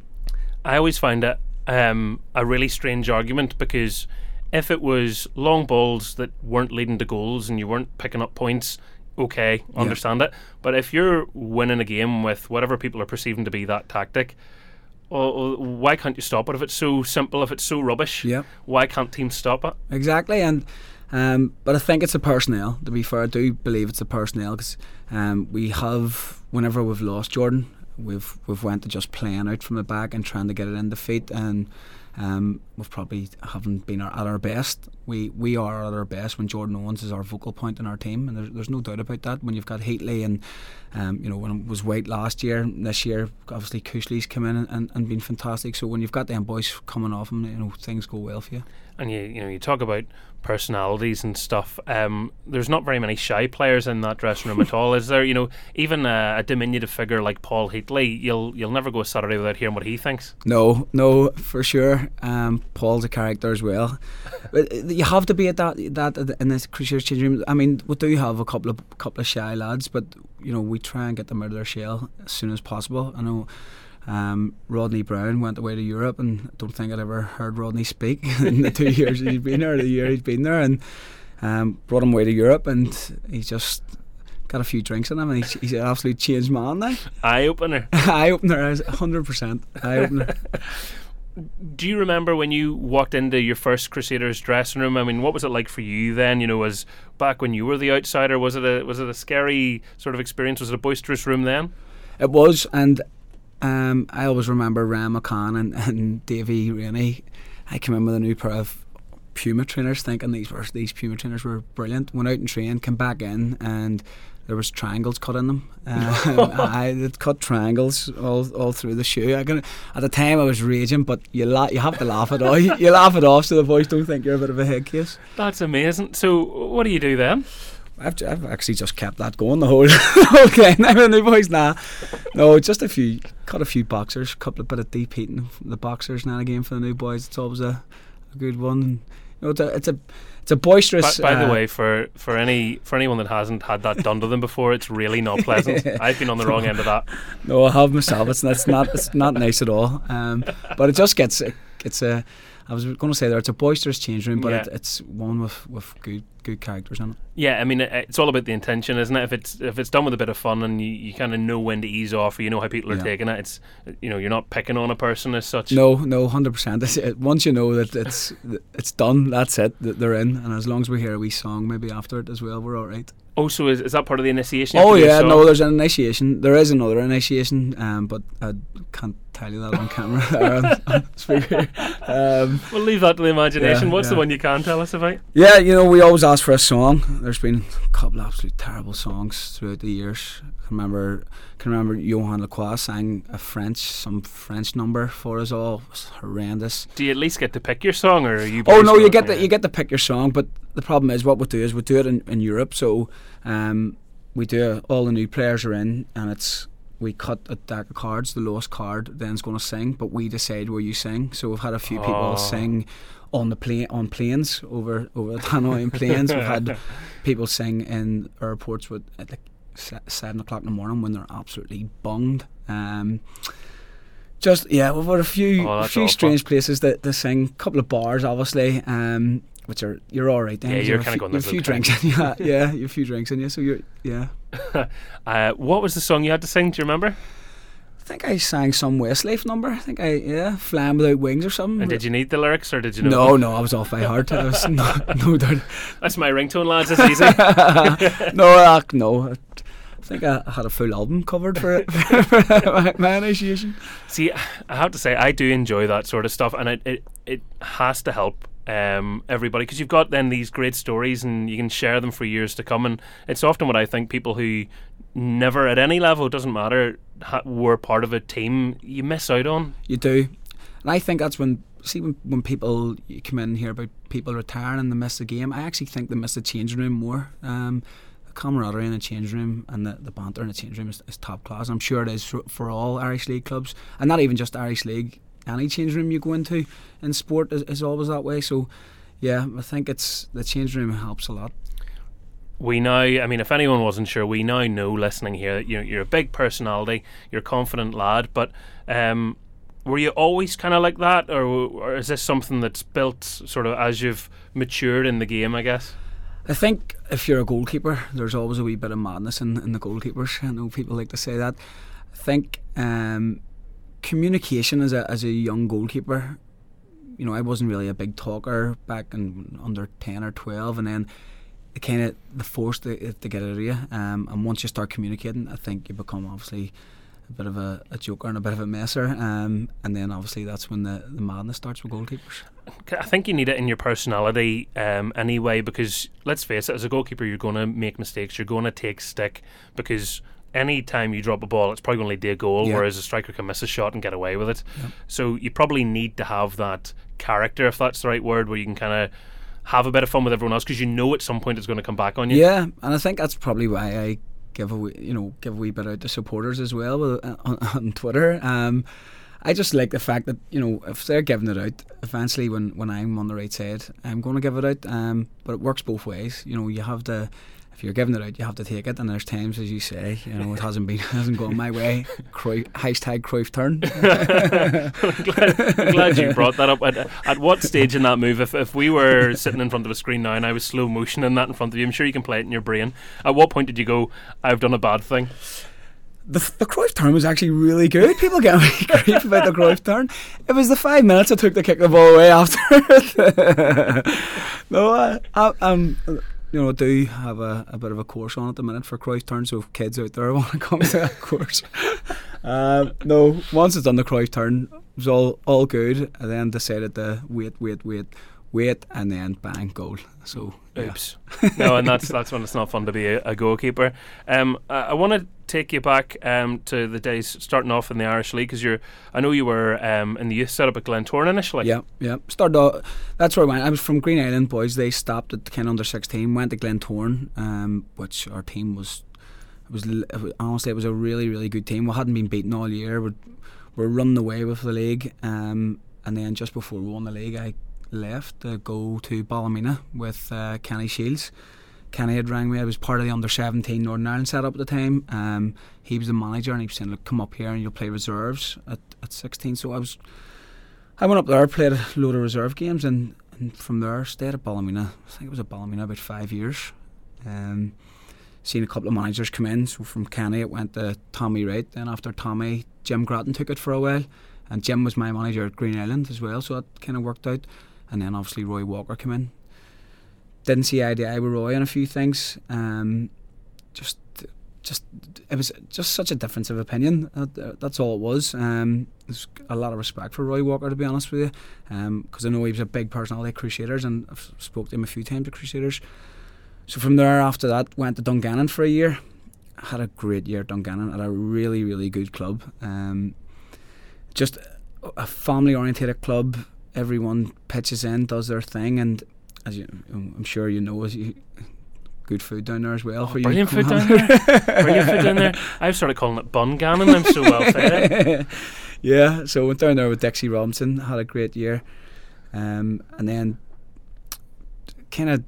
I always find it um, a really strange argument because if it was long balls that weren't leading to goals and you weren't picking up points, okay, understand it. But if you're winning a game with whatever people are perceiving to be that tactic, well, why can't you stop it if it's so simple? If it's so rubbish, Yeah. why can't teams stop it? Exactly, and um, but I think it's the personnel. To be fair, I do believe it's the personnel because um, we have whenever we've lost Jordan, we've we've went to just playing out from the back and trying to get it in the feet, and um, we've probably haven't been our, at our best. We we are at our best when Jordan Owens is our focal point in our team, and there's, there's no doubt about that. When you've got Heatley and um, you know when it was Whyte last year, this year obviously Cushley's come in and, and, and been fantastic. So when you've got them boys coming off them, you know things go well for you. and you you know you talk about personalities and stuff. Um, there's not very many shy players in that dressing room at all, is there? You know, even a, a diminutive figure like Paul Heatley, you'll you'll never go a Saturday without hearing what he thinks. No, no, for sure. Um, Paul's a character as well. but uh, you have to be at that that in this Crusaders change room. I mean, we do have a couple of couple of shy lads, but you know we try and get them out of their shell as soon as possible. I know. Um, Rodney Brown went away to Europe, and I don't think I'd ever heard Rodney speak in the two years he's been there, the year he's been there, and um, brought him away to Europe, and he's just got a few drinks in him, and he's, he's an absolute changed man now. Eye opener. eye opener, hundred percent eye opener. Do you remember when you walked into your first Crusaders dressing room? I mean, what was it like for you then? You know, was back when you were the outsider, was it a was it a scary sort of experience? Was it a boisterous room then? It was, and um, I always remember Ram McCann and, and Davy Rainey. I came in with a new pair of Puma trainers, thinking these were these Puma trainers were brilliant. Went out and trained, came back in, and there was triangles cut in them. Um, I it cut triangles all, all through the shoe. I can, at the time I was raging, but you la- you have to laugh it off. You, you laugh it off so the boys don't think you're a bit of a head case. That's amazing. So, what do you do then? I've, I've actually just kept that going the whole the game. Now the new boys, nah, no, just a few, cut a few boxers, couple of bit of deep heating from the boxers now again for the new boys. It's always a, a good one. and, You know, it's a it's a, it's a boisterous. By, by the uh, way, for, for any for anyone that hasn't had that done to them before, it's really not pleasant. I've been on the wrong end of that. no, I have myself. It's it's not it's not nice at all. Um, but it just gets it's a. I was going to say there, it's a boisterous change room, but Yeah. it, it's one with, with good good characters in it. Yeah, I mean, it's all about the intention, isn't it? If it's if it's done with a bit of fun and you, you kind of know when to ease off, or you know how people are Yeah. taking it, it's you know you're not picking on a person as such. No, no, hundred percent. Once you know that it's it's done, that's it. That they're in, and as long as we hear a wee song maybe after it as well, we're all right. Also, is, is that part of the initiation? Oh to do a yeah, no, there's an initiation. There is another initiation, um, but I can't tell you that on camera or on, on speaker. Um, We'll leave that to the imagination. Yeah, What's the one you can tell us about? yeah, you know, we always ask for a song. There's been a couple of absolute terrible songs throughout the years. I can remember, can remember Johan Lacroix sang a French, some French number for us all. It was horrendous. Do you at least get to pick your song, or are you? Oh no, you get the you get to pick your song, but the problem is what we do is we do it in, in Europe. So um, we do it, all the new players are in, and it's we cut a deck of cards. The lowest card then's going to sing, but we decide where you sing. So we've had a few Oh. people sing on the plane on planes over over the Hanoi planes. We've had people sing in airports with at like seven o'clock in the morning when they're absolutely bunged. Um, just yeah, we've had a few Oh, a few strange places that to sing. A couple of bars, obviously, um, which are you're all right. Then Yeah, you're you have kinda a going few, you have a few drinks in you. Yeah, you have a few drinks in you. So you're yeah. Uh, what was the song you had to sing? Do you remember? I think I sang some Westlife number. I think I yeah, flying without wings or something. And did you need the lyrics, or did you know? no, no, I was off by heart. I was no, no doubt. That's my ringtone, lads. It's easy. no, uh, no. I think I had a full album covered for it for my, my initiation. See, I have to say, I do enjoy that sort of stuff, and it it, it has to help um, everybody because you've got then these great stories, and you can share them for years to come. And it's often what I think people who never at any level it doesn't matter ha- were part of a team you miss out on. You do, and I think that's when see when when people come in and hear about people retiring and they miss the game. I actually think they miss the changing room more. Um, the camaraderie in the change room and the, the banter in the change room is, is top class. I'm sure it is for, for all Irish League clubs, and not even just Irish League. Any change room you go into in sport is, is always that way. So, yeah, I think it's the change room helps a lot. We now i mean if anyone wasn't sure we now know listening here that you're, you're a big personality you're a confident lad but um, were you always kind of like that or, or is this something that's built sort of as you've matured in the game i guess I think if you're a goalkeeper, there's always a wee bit of madness in, in the goalkeepers. I know people like to say that. I think um, communication as a as a young goalkeeper, you know, I wasn't really a big talker back in under ten or twelve, and then the kind of the force to, to get out of you. Um, and once you start communicating, I think you become obviously a bit of a, a joker and a bit of a messer. Um, and then obviously that's when the, the madness starts with goalkeepers. I think you need it in your personality um, anyway because let's face it, as a goalkeeper, you're going to make mistakes. You're going to take stick because any time you drop a ball, it's probably going to lead to a goal. Yeah. Whereas a striker can miss a shot and get away with it. Yep. So you probably need to have that character, if that's the right word, where you can kind of have a bit of fun with everyone else because you know at some point it's going to come back on you. Yeah, and I think that's probably why I give a wee, you know give a wee bit out to supporters as well with, uh, on, on Twitter. Um, I just like the fact that you know if they're giving it out, eventually when, when I'm on the right side, I'm going to give it out. Um, but it works both ways. You know, you have to. If you're giving it out, you have to take it, and there's times, as you say, you know, it hasn't been, hasn't gone my way. Cruyff, hashtag Cruyff turn. I'm, glad, I'm glad you brought that up. At, at what stage in that move, if, if we were sitting in front of a screen now and I was slow motioning that in front of you, I'm sure you can play it in your brain. At what point did you go, I've done a bad thing? the, the Cruyff turn was actually really good. People get me grief about the Cruyff turn. It was the five minutes it took to kick the ball away after it. no, I, I, um, you know, do have a, a bit of a course on at the minute for Cruyff turn, so if kids out there want to come to that course. Um, no, once it's done the Cruyff turn, it was all, all good. I then decided to wait, wait, wait, wait, and then bang, goal. So, yeah. Oops. no, and that's that's when it's not fun to be a, a goalkeeper. Um, I, I want to take you back um, to the days starting off in the Irish League because you're. I know you were um, in the youth setup at Glentoran initially. Yeah, yeah. Started off, that's where I went. I was from Greenisland boys. They stopped at kind of under sixteen. Went to Glentoran, um, which our team was. It was, l- it was honestly it was a really really good team. We hadn't been beaten all year. We're, we're running away with the league. Um, and then just before we won the league, I left to go to Ballymena with uh, Kenny Shiels. Kenny had rang me. I was part of the under 17 Northern Ireland setup at the time. Um, he was the manager and he was saying, Look, come up here and you'll play reserves at, at 16. So I was I went up there, played a load of reserve games, and, and from there stayed at Ballymena. I think it was at Ballymena about five years. Um, seen a couple of managers come in. So from Kenny, it went to Tommy Wright. Then after Tommy, Jim Grattan took it for a while, and Jim was my manager at Greenisland as well. So that kind of worked out. And then obviously Roy Walker came in. Didn't see eye to eye with Roy on a few things. Um, just, just it was just such a difference of opinion. That, that's all it was. Um, there's a lot of respect for Roy Walker, to be honest with you, because I know he was a big personality at Crusaders, and I've spoke to him a few times at Crusaders. So from there, after that, went to Dungannon for a year. Had a great year at Dungannon at a really, really good club. Um, just a family orientated club. Everyone pitches in, does their thing, and as you, I'm sure you know, as you, good food down there as well Oh, for you. brilliant Come food down there. Brilliant food down there. I've started calling it bun gammon. I'm so well fed. yeah, so went down there with Dixie Robinson, had a great year, um, and then kind of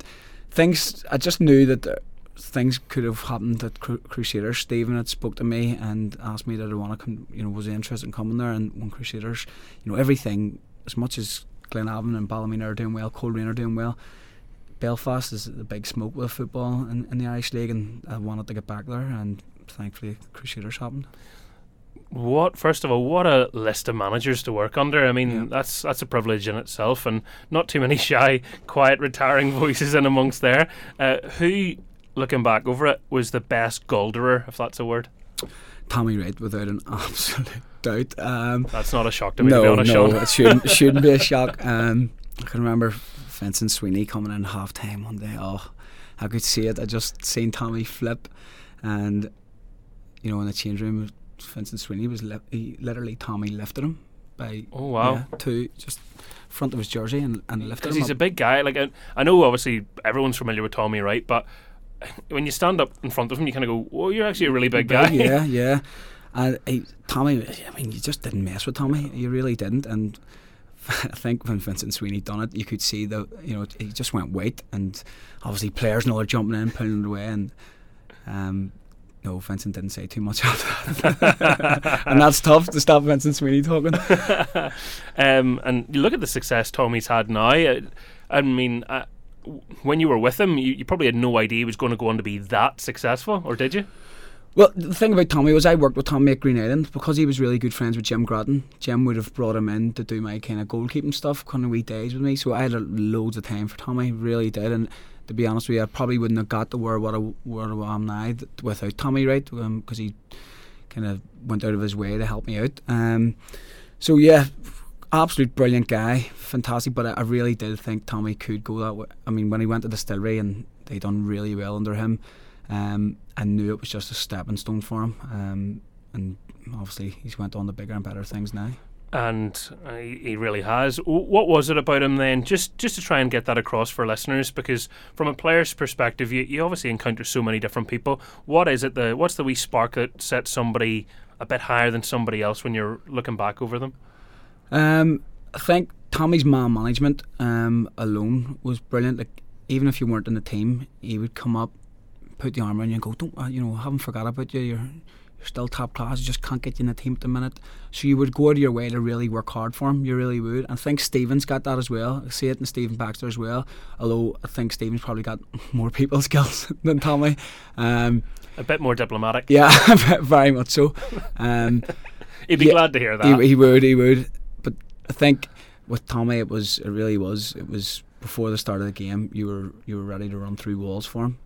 things. I just knew that there, things could have happened at Cru- Crusaders. Stephen had spoke to me and asked me that I want to come. You know, was interested in coming there? And when Crusaders, you know, everything as much as Glenavon and Ballymena are doing well, Coleraine are doing well. Belfast is the big smoke with football in, in the Irish League, and I wanted to get back there, and thankfully Crusaders happened. What first of all, what a list of managers to work under. I mean, Yeah. that's that's a privilege in itself, and not too many shy, quiet, retiring voices in amongst there. Uh, who, looking back over it, was the best golderer, if that's a word? Tommy Wright without an absolute doubt. Um, That's not a shock to me, to be no, honest, no, Sean. it shouldn't, shouldn't be a shock. Um, I can remember Vincent Sweeney coming in half time one day. Oh, I could see it. I just seen Tommy flip, and you know in the change room, Vincent Sweeney was li- he, literally Tommy lifted him by Oh wow. yeah, to just front of his jersey and, and lifted Because him. he's a big guy. Like I, I know, obviously, everyone's familiar with Tommy, right? But when you stand up in front of him, you kind of go, "Oh, you're actually a really big guy." Yeah, yeah. And he, Tommy, I mean, you just didn't mess with Tommy. You really didn't. And I think when Vincent Sweeney done it, you could see the you know he just went white, and obviously players and all are jumping in, pulling it away, and um, no, Vincent didn't say too much after that, and that's tough to stop Vincent Sweeney talking. um, and you look at the success Tommy's had now. I, I mean, uh, when you were with him, you, you probably had no idea he was going to go on to be that successful, or did you? Well, the thing about Tommy was I worked with Tommy at Greenisland because he was really good friends with Jim Grattan. Jim would have brought him in to do my kind of goalkeeping stuff, kind of wee days with me. So I had loads of time for Tommy, really did. And to be honest with you, I probably wouldn't have got to where what I, where I am now without Tommy, right? Because um, he kind of went out of his way to help me out. Um, so yeah, absolute brilliant guy, fantastic. But I, I really did think Tommy could go that way. I mean, when he went to the distillery and they done really well under him. Um, I knew it was just a stepping stone for him, um, and obviously he's went on to bigger and better things now. And uh, he really has. What was it about him then? Just just to try and get that across for listeners, because from a player's perspective, you, you obviously encounter so many different people. What is it? The what's the wee spark that sets somebody a bit higher than somebody else when you're looking back over them? Um, I think Tommy's man management um, alone was brilliant. Like even if you weren't in the team, he would come up put the arm around you and go, don't, uh, you know, I haven't forgot about you. You're you're still top class. You just can't get you in the team at the minute. So you would go out of your way to really work hard for him. You really would. And I think Stephen's got that as well. I see it in Stephen Baxter as well. Although I think Stephen's probably got more people skills than Tommy. Um, a bit more diplomatic. Yeah, very much so. Um, He'd be yeah, glad to hear that. He, he would. He would. I think with Tommy, it was. It really was. It was before the start of the game. You were you were ready to run through walls for him.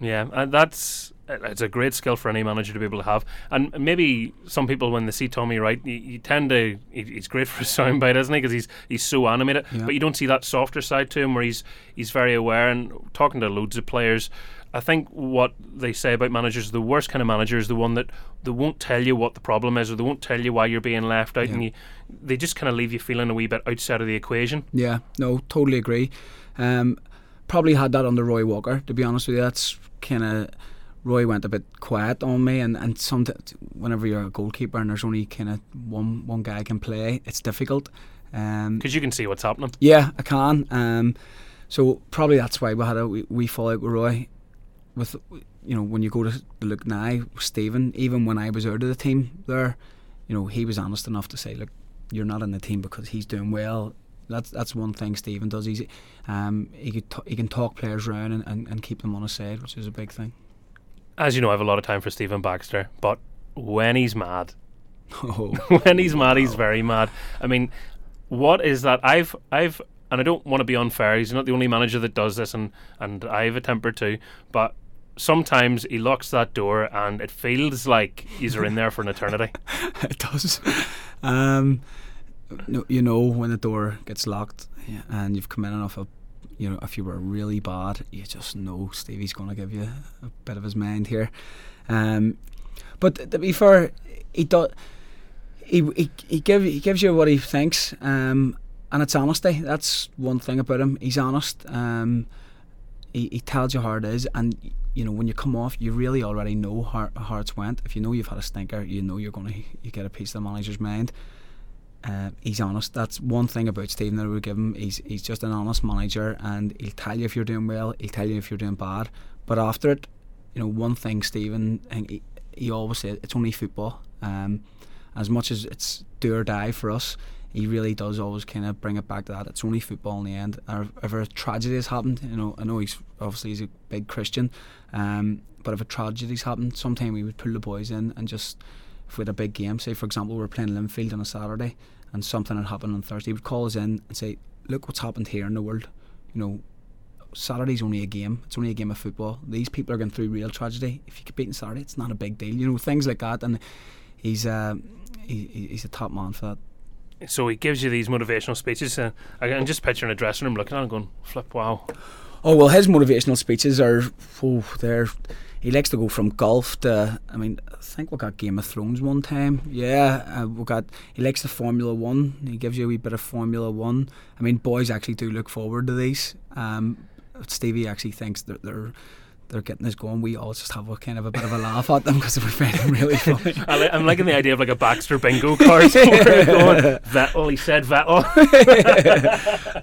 Yeah, and that's it's a great skill for any manager to be able to have. And maybe some people, when they see Tommy Wright, you, you tend to he's great for a soundbite, isn't he? Because he's he's so animated. Yeah. But you don't see that softer side to him, where he's he's very aware and talking to loads of players. I think what they say about managers, the worst kind of manager is the one that they won't tell you what the problem is, or they won't tell you why you're being left out, yeah. and you, they just kind of leave you feeling a wee bit outside of the equation. Yeah, no, totally agree. Um, probably had that under Roy Walker. To be honest with you, that's kind of Roy went a bit quiet on me, and and sometimes whenever you're a goalkeeper and there's only kind of one one guy can play, it's difficult. Because um, you can see what's happening. Yeah, I can. Um, so probably that's why we had a we, we fall out with Roy. With you know when you go to look now, Stephen, even when I was out of the team there, you know he was honest enough to say, look, you're not in the team because he's doing well that's that's one thing Stephen does. He's um, he could t- he can talk players around and, and, and keep them on his side, which is a big thing. As you know, I have a lot of time for Stephen Baxter, but when he's mad, oh, when he's mad, he's very mad. I mean, what is that? I've I've and I don't want to be unfair. He's not the only manager that does this, and and I have a temper too. But sometimes he locks that door, and it feels like he's in there for an eternity. it does. Um, you know when the door gets locked and you've come in enough a you know if you were really bad you just know Stevie's going to give you a bit of his mind here um, but to be fair he does he, he, he, give, he gives you what he thinks um, and it's honesty that's one thing about him he's honest um, he, he tells you how it is and you know when you come off you really already know how, how it's went if you know you've had a stinker you know you're to you get a piece of the manager's mind uh, he's honest. That's one thing about Stephen that I would give him. He's he's just an honest manager, and he'll tell you if you're doing well. He'll tell you if you're doing bad. But after it, you know, one thing Stephen, he, he always said it's only football. Um, as much as it's do or die for us, he really does always kind of bring it back to that. It's only football in the end. Or if a tragedy has happened, you know, I know he's obviously he's a big Christian, um, but if a tragedy's happened, sometimes we would pull the boys in and just if we had a big game, say for example we are playing Linfield on a Saturday and something had happened on Thursday, he would call us in and say, Look what's happened here in the world. You know, Saturday's only a game. It's only a game of football. These people are going through real tragedy. If you get beaten Saturday, it's not a big deal. You know, things like that. And he's uh, he, he's a top man for that. So he gives you these motivational speeches. and I can just picturing a dressing room looking at him going, flip, wow. Oh, well, his motivational speeches are, oh, they're he likes to go from golf to. I mean, I think we got Game of Thrones one time. Yeah, uh, we got. He likes the Formula One. He gives you a wee bit of Formula One. I mean, boys actually do look forward to these. Um, Stevie actually thinks that they're they're getting us going, we all just have a kind of a bit of a laugh at them because we find them really funny. I I'm liking the idea of like a Baxter bingo card. going, Vettel, he said Vettel.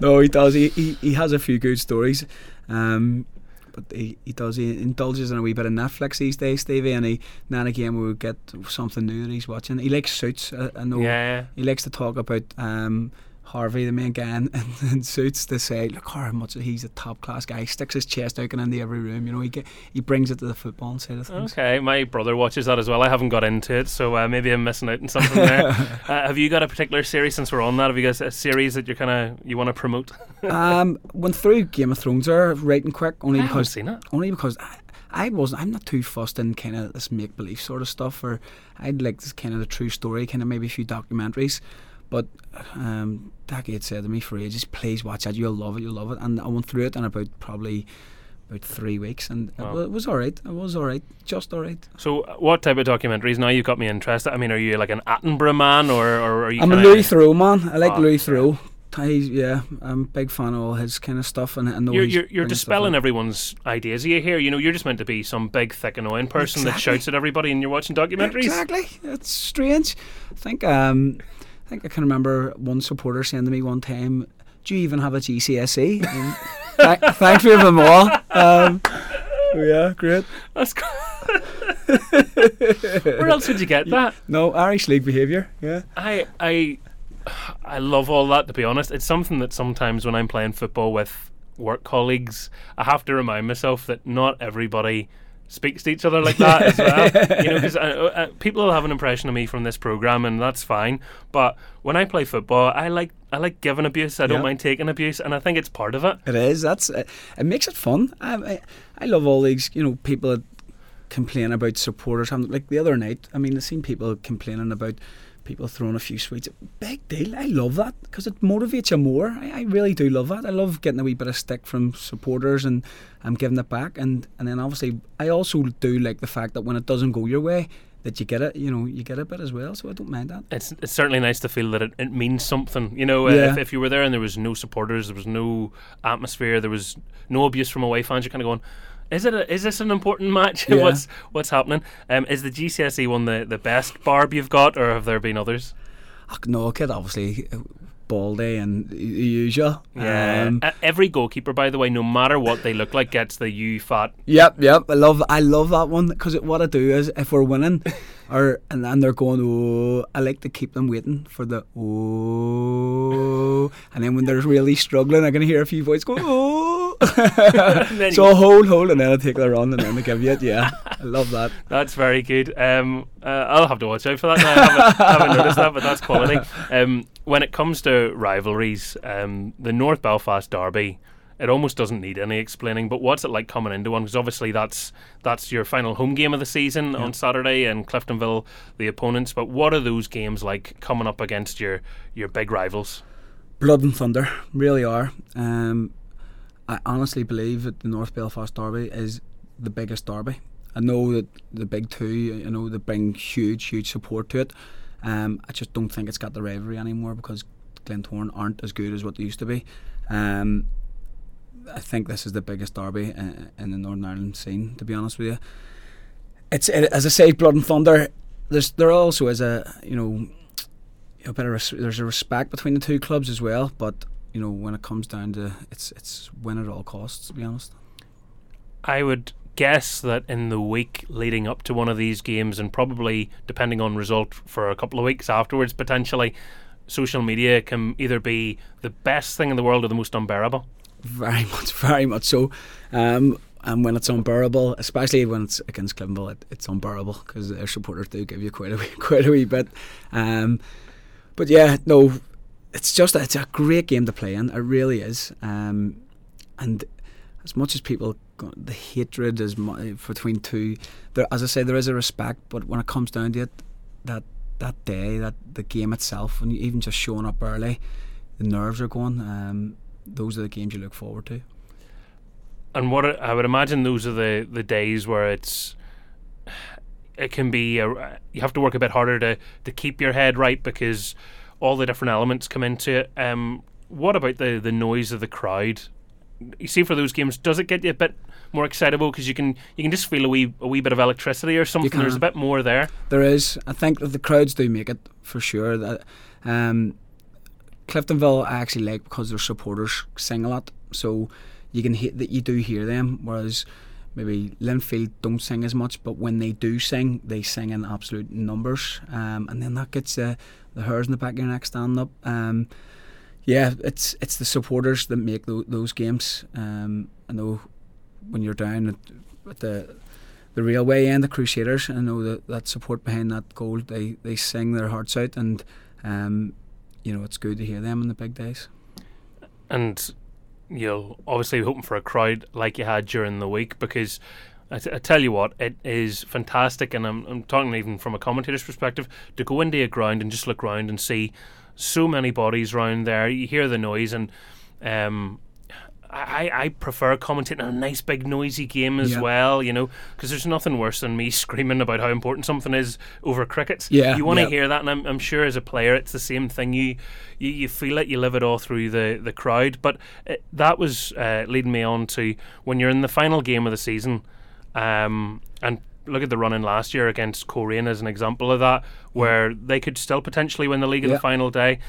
no, he does. He, he he has a few good stories. Um, but he, he does. He indulges in a wee bit of Netflix these days, Stevie. And he now and again we would get something new that he's watching. He likes suits. I, I know. Yeah. He likes to talk about um, Harvey, the main guy in, in suits, to say, look how much he's a top class guy. He sticks his chest out and into every room. You know, he get, he brings it to the football side of things. Okay, my brother watches that as well. I haven't got into it, so uh, maybe I'm missing out on something there. uh, have you got a particular series since we're on that? Have you got a series that you're kind of you want to promote? um, went through Game of Thrones there right and quick, only I because seen it. only because I, I wasn't. I'm not too fussed in kind of this make believe sort of stuff. Or I'd like this kind of the true story, kind of maybe a few documentaries. But um, Becky had said to me for ages, "Please watch it. You'll love it. You'll love it." And I went through it in about probably about three weeks, and Wow. it, wa- it was all right. It was all right, just all right. So, uh, what type of documentaries? Now you've got me interested. I mean, are you like an Attenborough man, or, or are you? I'm a Louis Theroux man. I like Oh, Louis. Theroux. He's, yeah, I'm a big fan of all his kind of stuff, and know You're, you're, you're dispelling everyone's ideas you hear. You know, you're just meant to be some big, thick, annoying person that shouts at everybody, and you're watching documentaries. Exactly. It's strange. I think um, I think I can remember one supporter saying to me one time, "Do you even have a GCSE?" And th- thankfully, of them all. Um, yeah, great. That's cool. Where else would you get that? No Irish league behaviour. Yeah. I I I love all that to be honest. It's something that sometimes when I'm playing football with work colleagues, I have to remind myself that not everybody speaks to each other like that as well. You know, because uh, uh, people will have an impression of me from this program, and that's fine. But when I play football, I like I like giving abuse. I don't Yeah. mind taking abuse, and I think it's part of it. It is. That's it. It makes it fun. I, I, I love all these. You know, people that complain about supporters. Like the other night, I mean, I've seen people complaining about people throwing a few sweets. Big deal. I love that because it motivates you more. I, I really do love that. I love getting a wee bit of stick from supporters and I'm giving it back. And and then obviously, I also do like the fact that when it doesn't go your way, that you get it. You know, you get a bit as well. So I don't mind that. It's, it's certainly nice to feel that it, it means something. You know, uh, Yeah. if, if you were there and there was no supporters, there was no atmosphere, there was no abuse from away fans, you're kind of going, is it? A, is this an important match? Yeah. what's what's happening? Um, is the GCSE one the, the best barb you've got, or have there been others? No, kid, obviously. Baldy and usual. Yeah. Um, Uh, every goalkeeper, by the way, no matter what they look like, gets the you fat. Yep, yep. I love I love that one because what I do is if we're winning, or and then they're going oh, I like to keep them waiting for the oh, and then when they're really struggling, I can hear a few voices go oh. so hold, hold, and then I take the run, and then I give you it. Yeah, I love that. That's very good. Um, uh, I'll have to watch out for that. Now. I haven't, I haven't noticed that, but that's quality. Um, when it comes to rivalries, um, the North Belfast derby, it almost doesn't need any explaining. But what's it like coming into one? Because obviously that's that's your final home game of the season on Saturday, and Cliftonville the opponents. But what are those games like coming up against your your big rivals? Blood and thunder, really are. Um, I honestly believe that the North Belfast Derby is the biggest derby. I know that the big two, you know, they bring huge, huge support to it. Um, I just don't think it's got the rivalry anymore because Glentoran aren't as good as what they used to be. Um, I think this is the biggest derby in, in the Northern Ireland scene. To be honest with you, it's it, as I say, Blood and Thunder. There's there also is a you know a bit of res- there's a respect between the two clubs as well. But you know when it comes down to it's it's win at all costs. To be honest. I would guess that in the week leading up to one of these games, and probably depending on result for a couple of weeks afterwards, potentially, social media can either be the best thing in the world or the most unbearable. Very much, very much so. Um, and when it's unbearable, especially when it's against Cliftonville, it, it's unbearable because their supporters do give you quite a wee, quite a wee bit. Um, but yeah, no, it's just it's a great game to play in. It really is. Um, and as much as people the hatred is between two, there as I say, there is a respect. But when it comes down to it, that that day, that the game itself, you even just showing up early, the nerves are going. Um, those are the games you look forward to. And what I would imagine those are the, the days where it's it can be a, you have to work a bit harder to, to keep your head right because all the different elements come into it. Um, what about the, the noise of the crowd? You see, for those games, does it get you a bit more excitable because you can you can just feel a wee a wee bit of electricity or something. There's a bit more there. There is. I think that the crowds do make it for sure. That um, Cliftonville I actually like because their supporters sing a lot, so you can hear that you do hear them. Whereas maybe Linfield don't sing as much, but when they do sing, they sing in absolute numbers, um, and then that gets uh, the hairs in the back of your neck standing up. Um, yeah, it's it's the supporters that make tho- those games. Um, I know when you're down at, at the the railway and the Crusaders. I know that that support behind that goal. They they sing their hearts out, and um, you know it's good to hear them in the big days. and you'll obviously be hoping for a crowd like you had during the week because I, t- I tell you what, it is fantastic, and I'm, I'm talking even from a commentator's perspective to go into a ground and just look round and see so many bodies round there. You hear the noise, and um, I, I prefer commentating on a nice big noisy game as Yeah. well, you know, because there's nothing worse than me screaming about how important something is over cricket. Yeah, you want to yeah. hear that, and I'm, I'm sure as a player it's the same thing. You you, you feel it, you live it all through the, the crowd. But it, that was uh, leading me on to when you're in the final game of the season, um, and look at the run in last year against Coleraine as an example of that, where they could still potentially win the league Yeah. the final day.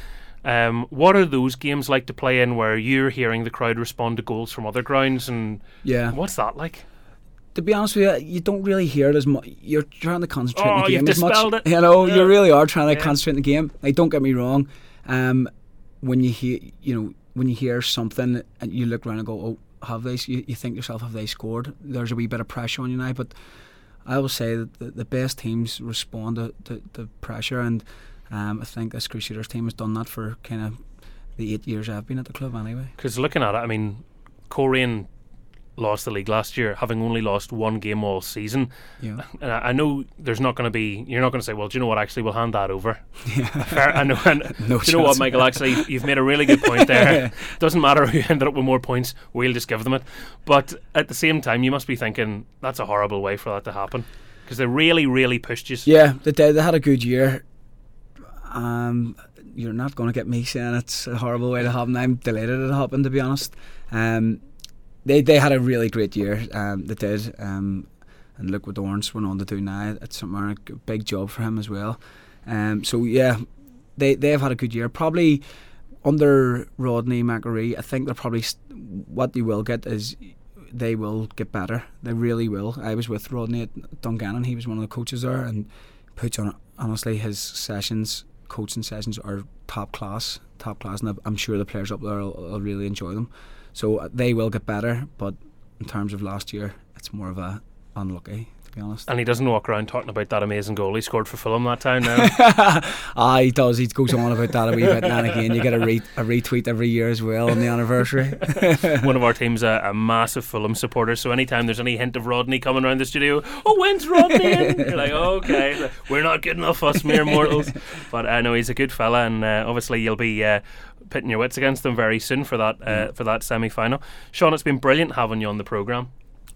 Um, what are those games like to play in where you're hearing the crowd respond to goals from other grounds, and Yeah. what's that like? To be honest with you, you don't really hear it as much. You're trying to concentrate Oh, on the you've game as much. it. You know, Yeah. you really are trying to Yeah. concentrate on the game. Like, don't get me wrong. Um, when you hear, you know, when you hear something and you look around and go, "Oh, have they?" You, you think to yourself, "Have they scored?" There's a wee bit of pressure on you now, but I will say that the, the best teams respond to, to, to pressure, and um, I think this Crusaders team has done that for kind of the eight years I've been at the club, anyway. Because looking at it, I mean, Coleraine lost the league last year, having only lost one game all season. Yeah. And I I know there's not going to be. You're not going to say, "Well, do you know what? Actually, we'll hand that over." Fair, I know. And No do you know what. Michael? Actually, you've made a really good point there. Doesn't matter who ended up with more points. We'll just give them it. But at the same time, you must be thinking that's a horrible way for that to happen because they really, really pushed you. Yeah, they did. They had a good year. Um, you're not going to get me saying it's a horrible way to happen. I'm delighted it happened, to be honest. Um, they they had a really great year. Um, they did. Um, and look what Oran went on to do now. It's something a big job for him as well. Um, so yeah, they they have had a good year. Probably under Rodney McAree, I think they're probably st- what they will get is they will get better. They really will. I was with Rodney at Dungannon. He was one of the coaches there, and puts on honestly his sessions, coaching sessions are top class, top class, and I'm sure the players up there will, will really enjoy them. So uh, they will get better, but in terms of last year, it's more of a unlucky to be honest. And he doesn't walk around talking about that amazing goal he scored for Fulham that time now. ah, he does. He goes on about that a wee bit, and again, you get a, re- a retweet every year as well on the anniversary. One of our team's a, a massive Fulham supporter, so anytime there's any hint of Rodney coming around the studio, oh, when's Rodney in? You're like, okay, we're not good enough, us mere mortals. But I know he's a good fella, and uh, obviously you'll be uh, pitting your wits against them very soon for that uh, for that semi final. Sean, it's been brilliant having you on the programme.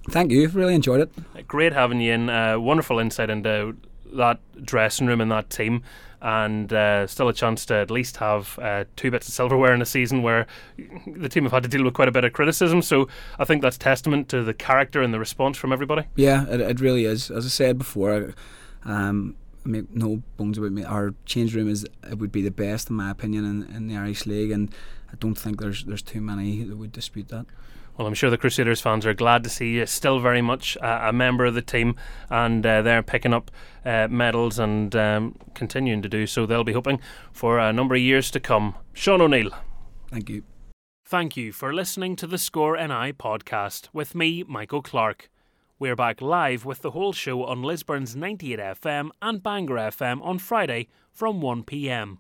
Thank you. Really enjoyed it. Great having you in. Uh, wonderful insight into that dressing room and that team. And uh, still a chance to at least have uh, two bits of silverware in a season where the team have had to deal with quite a bit of criticism. So I think that's testament to the character and the response from everybody. Yeah, it, it really is. As I said before, um, I make no bones about me. Our change room is it would be the best in my opinion in, in the Irish League, and I don't think there's there's too many that would dispute that. Well, I'm sure the Crusaders fans are glad to see you still very much uh, a member of the team, and uh, they're picking up uh, medals and um, continuing to do so. They'll be hoping for a number of years to come. Sean O'Neill. Thank you. Thank you for listening to the Score NI podcast with me, Michael Clark. We're back live with the whole show on Lisburn's 98 FM and Bangor FM on Friday from 1 pm.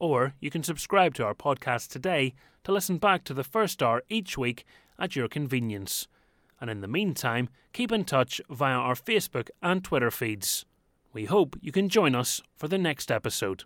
Or you can subscribe to our podcast today to listen back to the first hour each week at your convenience. And in the meantime, keep in touch via our Facebook and Twitter feeds. We hope you can join us for the next episode.